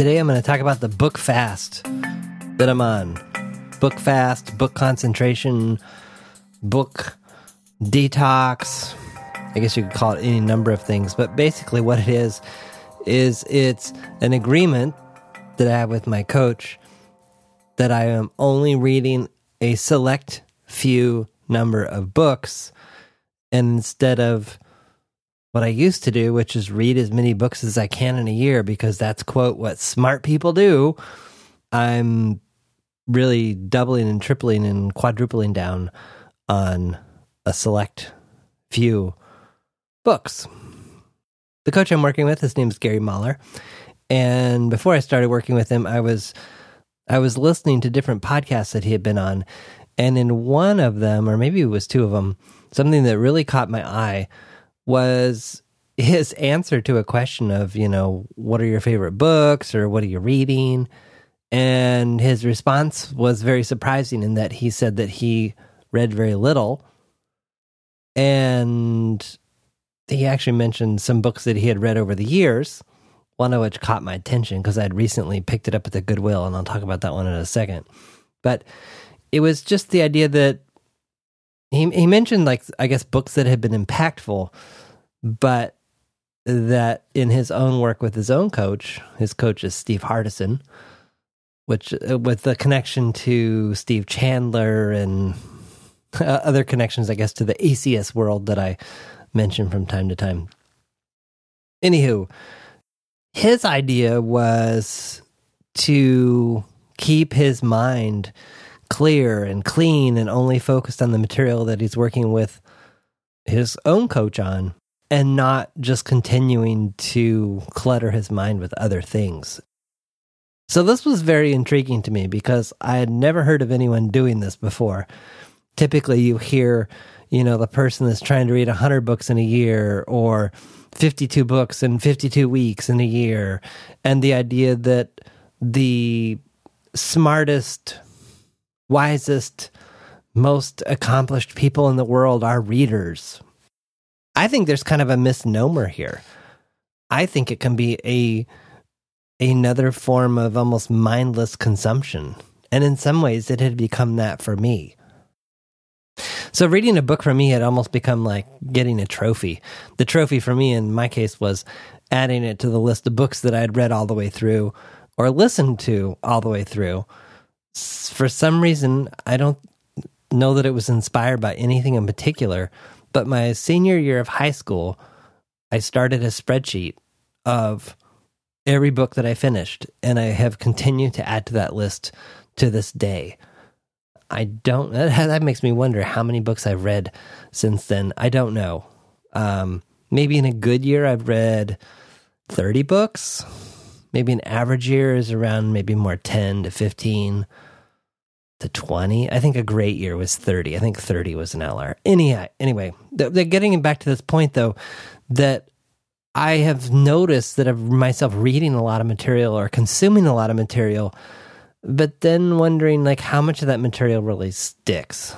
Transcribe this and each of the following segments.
Today I'm going to talk about the book fast that I'm on. Book fast, book concentration, book detox. I guess you could call it any number of things, but basically what it is is it's an agreement that I have with my coach that I am only reading a select few number of books and instead of what I used to do, which is read as many books as I can in a year because that's quote what smart people do. I'm really doubling and tripling and quadrupling down on a select few books. The coach I'm working with, his name is Gary Mahler. And before I started working with him, I was I was listening to different podcasts that he had been on. And in one of them, or maybe it was two of them, something that really caught my eye was his answer to a question of, you know, what are your favorite books or what are you reading? And his response was very surprising in that he said that he read very little. And he actually mentioned some books that he had read over the years, one of which caught my attention because I'd recently picked it up at the Goodwill, and I'll talk about that one in a second. But it was just the idea that he he mentioned like I guess books that had been impactful, but that in his own work with his own coach, his coach is Steve Hardison, which uh, with the connection to Steve Chandler and uh, other connections, I guess, to the ACS world that I mention from time to time. Anywho, his idea was to keep his mind clear and clean and only focused on the material that he's working with his own coach on and not just continuing to clutter his mind with other things. So, this was very intriguing to me because I had never heard of anyone doing this before. Typically, you hear, you know, the person that's trying to read 100 books in a year or 52 books in 52 weeks in a year, and the idea that the smartest wisest, most accomplished people in the world are readers. I think there's kind of a misnomer here. I think it can be a another form of almost mindless consumption. And in some ways it had become that for me. So reading a book for me had almost become like getting a trophy. The trophy for me in my case was adding it to the list of books that I'd read all the way through or listened to all the way through for some reason, I don't know that it was inspired by anything in particular, but my senior year of high school, I started a spreadsheet of every book that I finished, and I have continued to add to that list to this day. I don't, that, makes me wonder how many books I've read since then. I don't know. Um, maybe in a good year, I've read 30 books maybe an average year is around maybe more 10 to 15 to 20. I think a great year was 30. I think 30 was an LR. Any, anyway, they're getting back to this point though, that I have noticed that of myself reading a lot of material or consuming a lot of material, but then wondering like how much of that material really sticks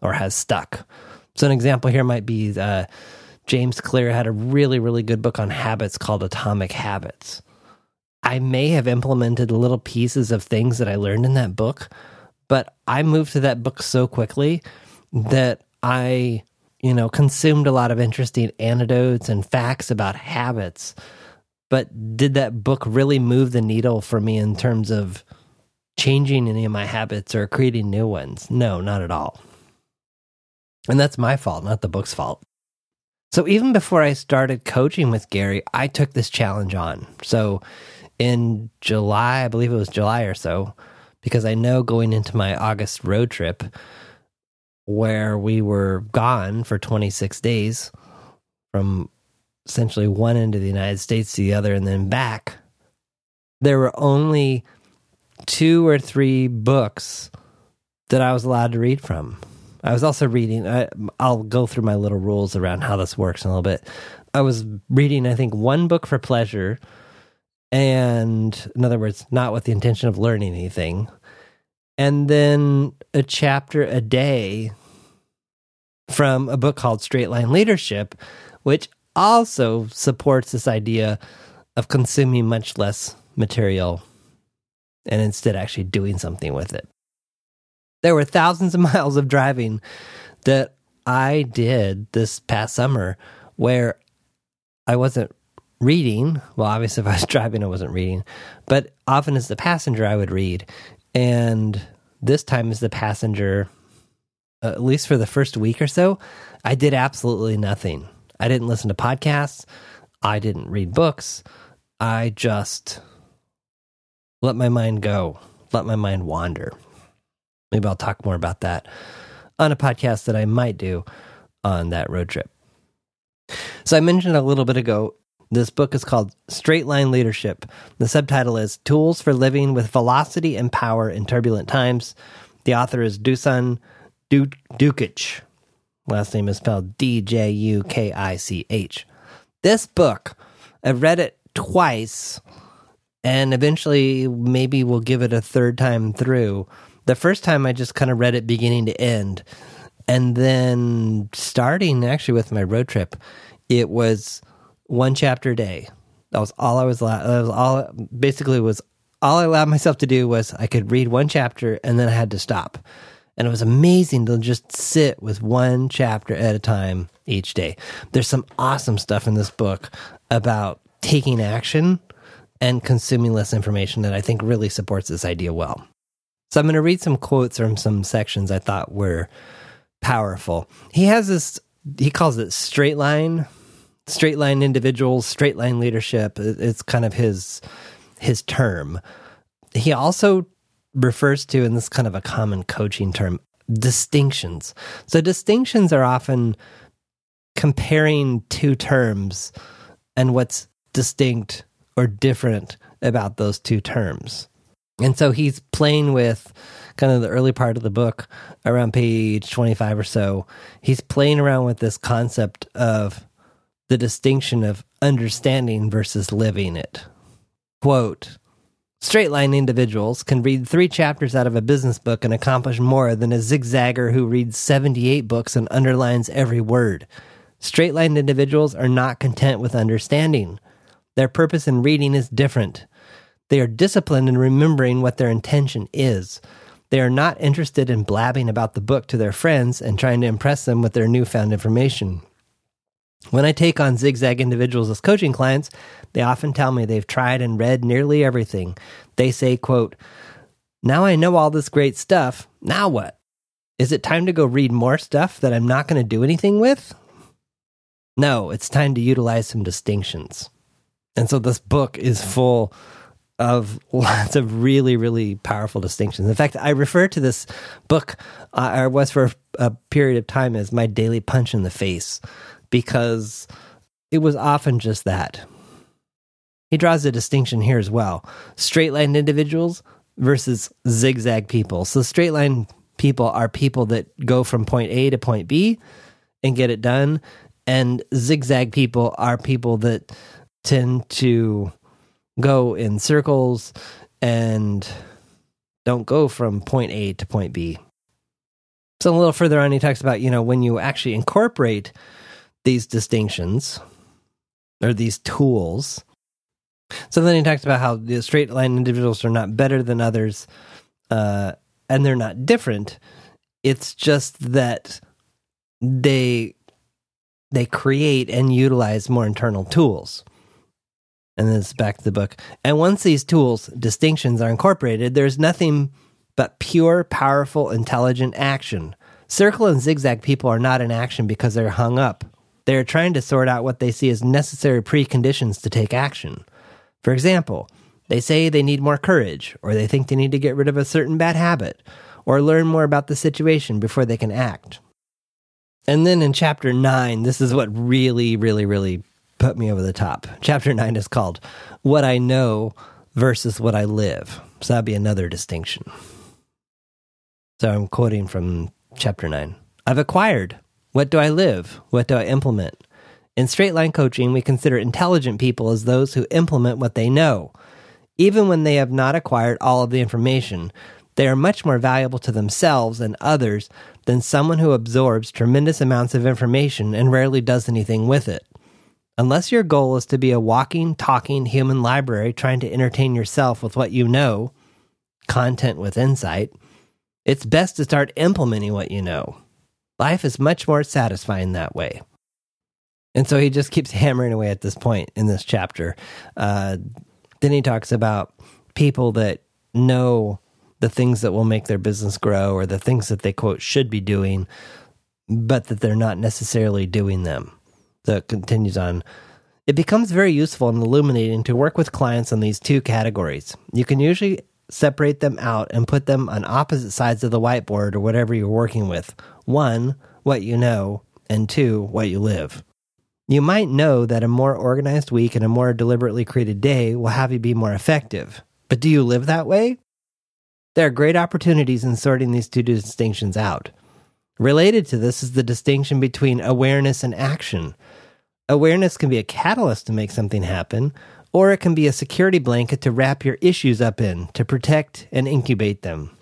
or has stuck. So an example here might be uh, James Clear had a really, really good book on habits called Atomic Habits. I may have implemented little pieces of things that I learned in that book, but I moved to that book so quickly that I, you know, consumed a lot of interesting anecdotes and facts about habits. But did that book really move the needle for me in terms of changing any of my habits or creating new ones? No, not at all. And that's my fault, not the book's fault. So even before I started coaching with Gary, I took this challenge on. So in July, I believe it was July or so, because I know going into my August road trip where we were gone for 26 days from essentially one end of the United States to the other and then back, there were only two or three books that I was allowed to read from. I was also reading, I, will go through my little rules around how this works in a little bit. I was reading, I think, one book for pleasure and in other words, not with the intention of learning anything. And then a chapter a day from a book called Straight Line Leadership, which also supports this idea of consuming much less material and instead actually doing something with it. There were thousands of miles of driving that I did this past summer where I wasn't reading. Well, obviously, if I was driving, I wasn't reading, but often as the passenger, I would read. And this time, as the passenger, at least for the first week or so, I did absolutely nothing. I didn't listen to podcasts. I didn't read books. I just let my mind go, let my mind wander. Maybe I'll talk more about that on a podcast that I might do on that road trip. So I mentioned a little bit ago, this book is called Straight Line Leadership. The subtitle is Tools for Living with Velocity and Power in Turbulent Times. The author is Dusan Djukich. Last name is spelled D J U K I C H. This book, I've read it twice and eventually maybe we'll give it a third time through. The first time I just kind of read it beginning to end. And then starting actually with my road trip, it was one chapter a day. That was all I was, allowed. that was all basically was all I allowed myself to do was I could read one chapter and then I had to stop. And it was amazing to just sit with one chapter at a time each day. There's some awesome stuff in this book about taking action and consuming less information that I think really supports this idea well. So I'm going to read some quotes from some sections I thought were powerful. He has this, he calls it straight line, straight line individuals, straight line leadership. It's kind of his, his term. He also refers to, and this kind of a common coaching term, distinctions. So distinctions are often comparing two terms and what's distinct or different about those two terms. And so he's playing with kind of the early part of the book, around page 25 or so. He's playing around with this concept of the distinction of understanding versus living it. Quote Straight line individuals can read three chapters out of a business book and accomplish more than a zigzagger who reads 78 books and underlines every word. Straight line individuals are not content with understanding. Their purpose in reading is different. They are disciplined in remembering what their intention is. They are not interested in blabbing about the book to their friends and trying to impress them with their newfound information. When I take on zigzag individuals as coaching clients, they often tell me they've tried and read nearly everything. They say, quote, Now I know all this great stuff. Now what? Is it time to go read more stuff that I'm not going to do anything with? No, it's time to utilize some distinctions. And so this book is full of lots of really, really powerful distinctions. In fact, I refer to this book, uh, or was for a period of time, as my daily punch in the face because it was often just that. He draws a distinction here as well straight line individuals versus zigzag people. So, straight line people are people that go from point A to point B and get it done. And zigzag people are people that tend to go in circles and don't go from point A to point B. So a little further on, he talks about, you know, when you actually incorporate these distinctions or these tools. So then he talks about how the straight line individuals are not better than others uh, and they're not different. It's just that they they create and utilize more internal tools and then it's back to the book. And once these tools, distinctions, are incorporated, there's nothing but pure, powerful, intelligent action. Circle and zigzag people are not in action because they're hung up. They are trying to sort out what they see as necessary preconditions to take action. For example, they say they need more courage, or they think they need to get rid of a certain bad habit, or learn more about the situation before they can act. And then in chapter 9, this is what really, really, really put me over the top. Chapter 9 is called What I Know versus What I Live. So that'd be another distinction. So I'm quoting from chapter 9. I've acquired. What do I live? What do I implement? In straight line coaching, we consider intelligent people as those who implement what they know. Even when they have not acquired all of the information, they are much more valuable to themselves and others than someone who absorbs tremendous amounts of information and rarely does anything with it. Unless your goal is to be a walking, talking human library trying to entertain yourself with what you know, content with insight, it's best to start implementing what you know. Life is much more satisfying that way. And so he just keeps hammering away at this point in this chapter. Uh, then he talks about people that know the things that will make their business grow or the things that they quote should be doing, but that they're not necessarily doing them. So it continues on. It becomes very useful and illuminating to work with clients on these two categories. You can usually separate them out and put them on opposite sides of the whiteboard or whatever you're working with. One, what you know, and two, what you live. You might know that a more organized week and a more deliberately created day will have you be more effective. But do you live that way? There are great opportunities in sorting these two distinctions out. Related to this is the distinction between awareness and action. Awareness can be a catalyst to make something happen, or it can be a security blanket to wrap your issues up in to protect and incubate them.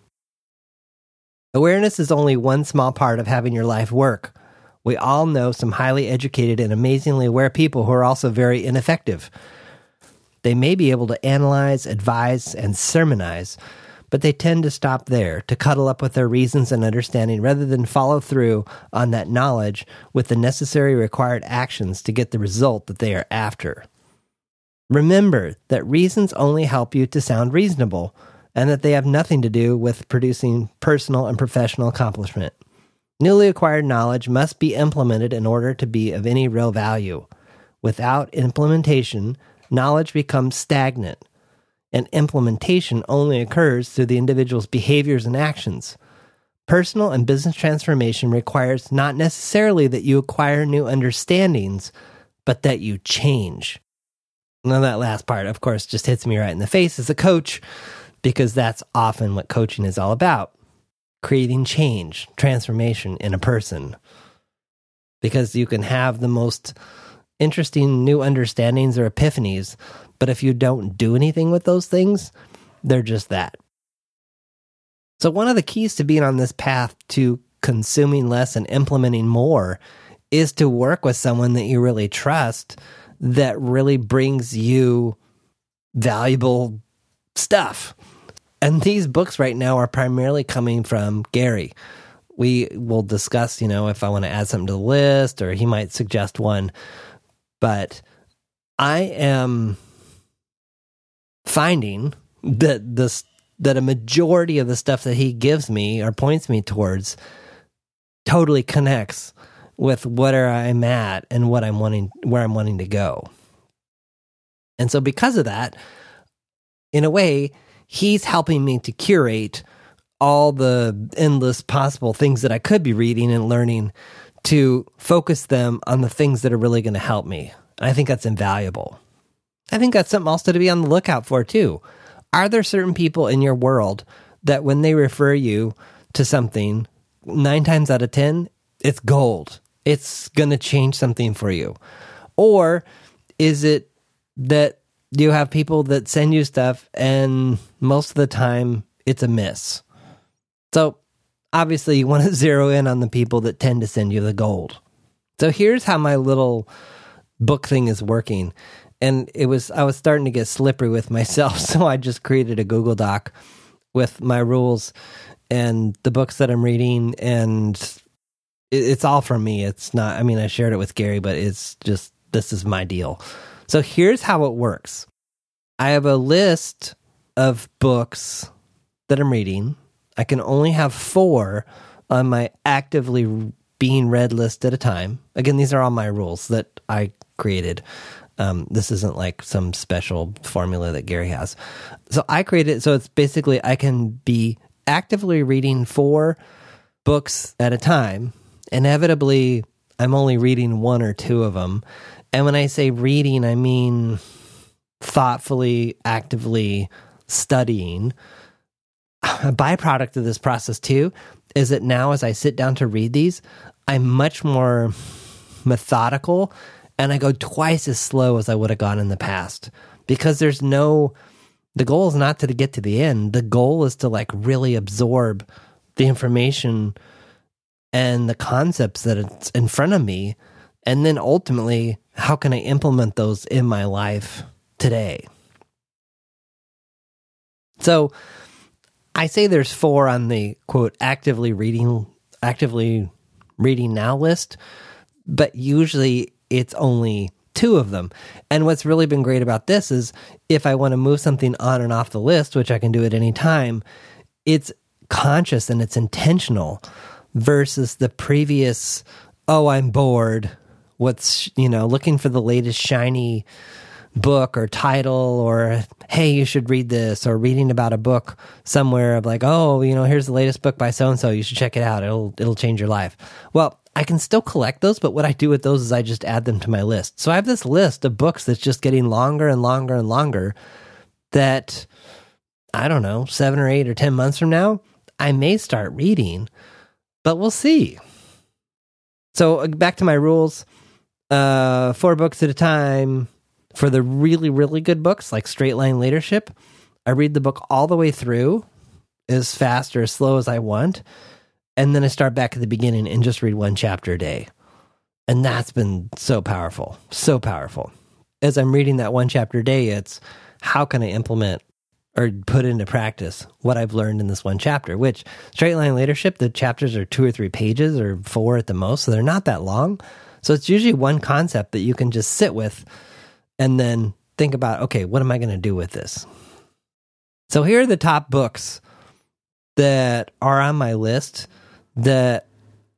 Awareness is only one small part of having your life work. We all know some highly educated and amazingly aware people who are also very ineffective. They may be able to analyze, advise, and sermonize, but they tend to stop there, to cuddle up with their reasons and understanding rather than follow through on that knowledge with the necessary required actions to get the result that they are after. Remember that reasons only help you to sound reasonable and that they have nothing to do with producing personal and professional accomplishment. Newly acquired knowledge must be implemented in order to be of any real value. Without implementation, knowledge becomes stagnant, and implementation only occurs through the individual's behaviors and actions. Personal and business transformation requires not necessarily that you acquire new understandings, but that you change. Now, that last part, of course, just hits me right in the face as a coach because that's often what coaching is all about creating change, transformation in a person. Because you can have the most interesting new understandings or epiphanies, but if you don't do anything with those things, they're just that. So, one of the keys to being on this path to consuming less and implementing more is to work with someone that you really trust that really brings you valuable stuff. And these books right now are primarily coming from Gary. We will discuss, you know, if I want to add something to the list or he might suggest one. But I am finding that this that a majority of the stuff that he gives me or points me towards totally connects with where I'm at and what I'm wanting, where I'm wanting to go. And so, because of that, in a way, he's helping me to curate all the endless possible things that I could be reading and learning to focus them on the things that are really going to help me. And I think that's invaluable. I think that's something also to be on the lookout for, too. Are there certain people in your world that when they refer you to something, nine times out of 10, it's gold? It's going to change something for you? Or is it that you have people that send you stuff and most of the time it's a miss? So obviously you want to zero in on the people that tend to send you the gold. So here's how my little book thing is working. And it was I was starting to get slippery with myself, so I just created a Google Doc with my rules and the books that I'm reading and it's all from me. It's not, I mean, I shared it with Gary, but it's just, this is my deal. So here's how it works I have a list of books that I'm reading. I can only have four on my actively being read list at a time. Again, these are all my rules that I created. Um, this isn't like some special formula that Gary has. So I created so it's basically I can be actively reading four books at a time inevitably I'm only reading one or two of them. And when I say reading, I mean thoughtfully, actively studying. A byproduct of this process, too, is that now as I sit down to read these, I'm much more methodical and I go twice as slow as I would have gone in the past because there's no, the goal is not to get to the end. The goal is to like really absorb the information and the concepts that it's in front of me And then ultimately, how can I implement those in my life today? So I say there's four on the quote actively reading actively reading now list, but usually it's only two of them. And what's really been great about this is if I want to move something on and off the list, which I can do at any time, it's conscious and it's intentional versus the previous, oh, I'm bored. What's, you know, looking for the latest shiny book or title or hey you should read this or reading about a book somewhere of like oh you know here's the latest book by so and so you should check it out it'll it'll change your life well I can still collect those but what I do with those is I just add them to my list so I have this list of books that's just getting longer and longer and longer that I don't know 7 or 8 or 10 months from now I may start reading but we'll see so uh, back to my rules uh four books at a time for the really, really good books like Straight Line Leadership, I read the book all the way through as fast or as slow as I want. And then I start back at the beginning and just read one chapter a day. And that's been so powerful, so powerful. As I'm reading that one chapter a day, it's how can I implement or put into practice what I've learned in this one chapter, which straight line leadership, the chapters are two or three pages or four at the most. So they're not that long. So it's usually one concept that you can just sit with and then think about okay, what am I going to do with this? So here are the top books that are on my list that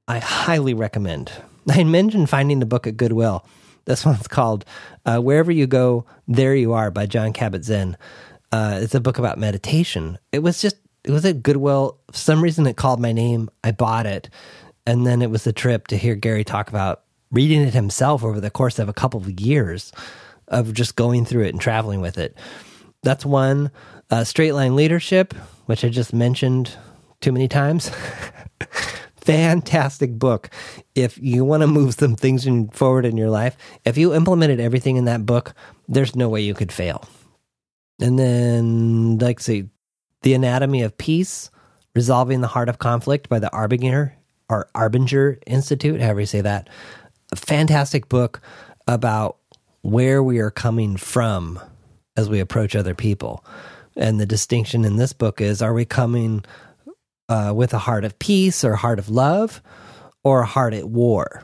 I highly recommend. I mentioned finding the book at Goodwill. This one's called uh, Wherever You Go, There You Are by Jon Kabat-Zinn. Uh, it's a book about meditation. It was just, it was at Goodwill. For some reason, it called my name. I bought it. And then it was the trip to hear Gary talk about reading it himself over the course of a couple of years of just going through it and traveling with it. That's one. Uh, straight line leadership, which I just mentioned too many times. Fantastic book. If you want to move some things in, forward in your life, if you implemented everything in that book, there's no way you could fail. And then, like, say, The Anatomy of Peace, Resolving the Heart of Conflict by the Arbinger or Arbinger Institute, however you say that. A fantastic book about where we are coming from as we approach other people. And the distinction in this book is are we coming uh, with a heart of peace or heart of love or a heart at war?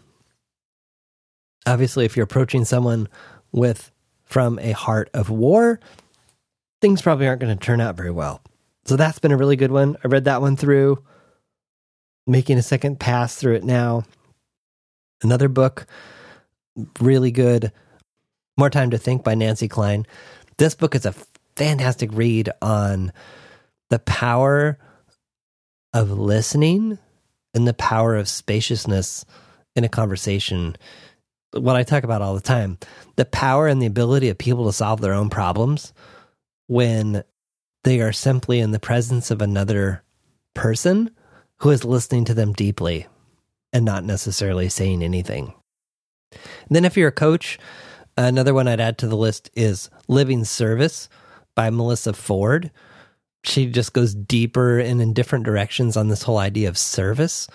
Obviously, if you're approaching someone with from a heart of war, things probably aren't going to turn out very well. So that's been a really good one. I read that one through, making a second pass through it now. Another book, really good more Time to Think by Nancy Kline. This book is a fantastic read on the power of listening and the power of spaciousness in a conversation. What I talk about all the time the power and the ability of people to solve their own problems when they are simply in the presence of another person who is listening to them deeply and not necessarily saying anything. And then, if you're a coach, Another one I'd add to the list is Living Service by Melissa Ford. She just goes deeper and in different directions on this whole idea of service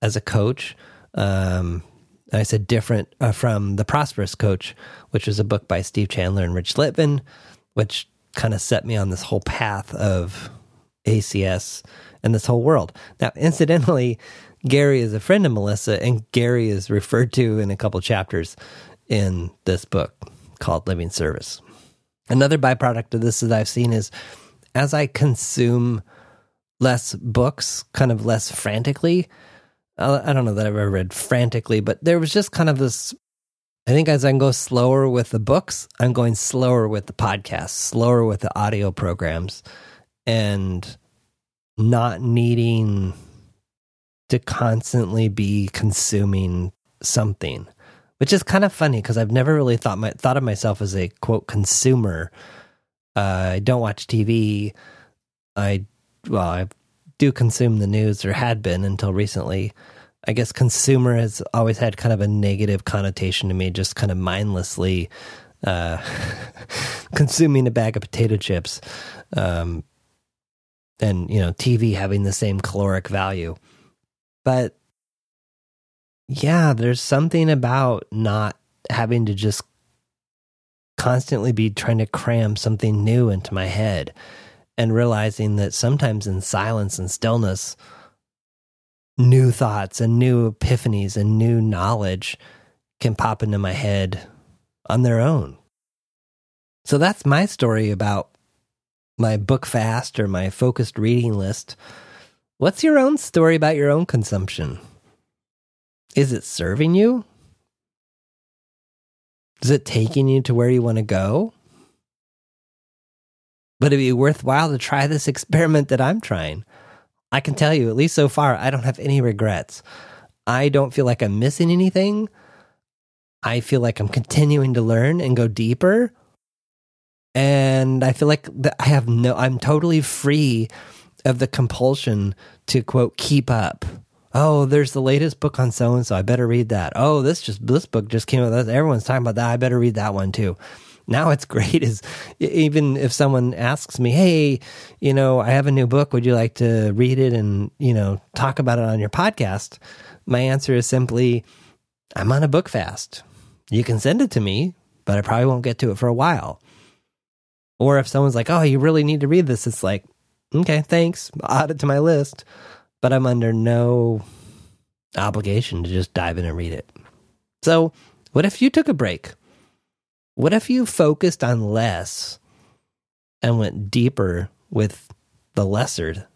as a coach. Um, I said different uh, from The Prosperous Coach, which was a book by Steve Chandler and Rich Litvin, which kind of set me on this whole path of ACS and this whole world. Now, incidentally, Gary is a friend of Melissa, and Gary is referred to in a couple chapters in this book called Living Service. Another byproduct of this that I've seen is as I consume less books, kind of less frantically. Uh, I don't know that I've ever read frantically, but there was just kind of this. I think as I go slower with the books, I'm going slower with the podcasts, slower with the audio programs, and not needing to constantly be consuming something which is kind of funny because I've never really thought my thought of myself as a quote consumer. Uh, I don't watch TV. I well, I do consume the news or had been until recently. I guess consumer has always had kind of a negative connotation to me, just kind of mindlessly uh, consuming a bag of potato chips, um, and you know, TV having the same caloric value. But yeah, there's something about not having to just constantly be trying to cram something new into my head and realizing that sometimes in silence and stillness, new thoughts and new epiphanies and new knowledge can pop into my head on their own. So that's my story about my book fast or my focused reading list. What's your own story about your own consumption? Is it serving you? Is it taking you to where you want to go? But it'd be worthwhile to try this experiment that I'm trying. I can tell you, at least so far, I don't have any regrets. I don't feel like I'm missing anything. I feel like I'm continuing to learn and go deeper. And I feel like I have no, I'm totally free of the compulsion to quote, keep up. Oh, there's the latest book on so and so. I better read that. Oh, this just, this book just came out. Everyone's talking about that. I better read that one too now it's great is even if someone asks me, Hey, you know, I have a new book. Would you like to read it and, you know, talk about it on your podcast? My answer is simply, I'm on a book fast. You can send it to me, but I probably won't get to it for a while. Or if someone's like, Oh, you really need to read this, it's like, okay, thanks. add it to my list, but I'm under no obligation to just dive in and read it. So, what if you took a break? What if you focused on less and went deeper with the lesser?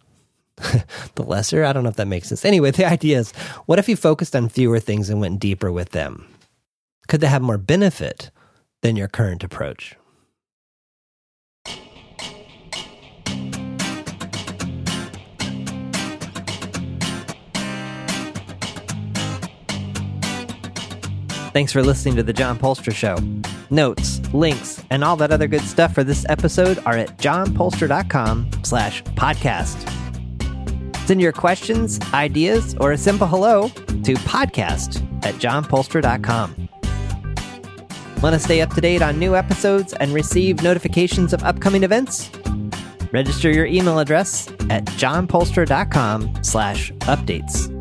the lesser? I don't know if that makes sense. Anyway, the idea is what if you focused on fewer things and went deeper with them? Could they have more benefit than your current approach? Thanks for listening to The John Poelstra Show. Notes, links, and all that other good stuff for this episode are at johnpoelstra.com slash podcast. Send your questions, ideas, or a simple hello to podcast at johnpoelstra.com. Want to stay up to date on new episodes and receive notifications of upcoming events? Register your email address at johnpoelstra.com slash updates.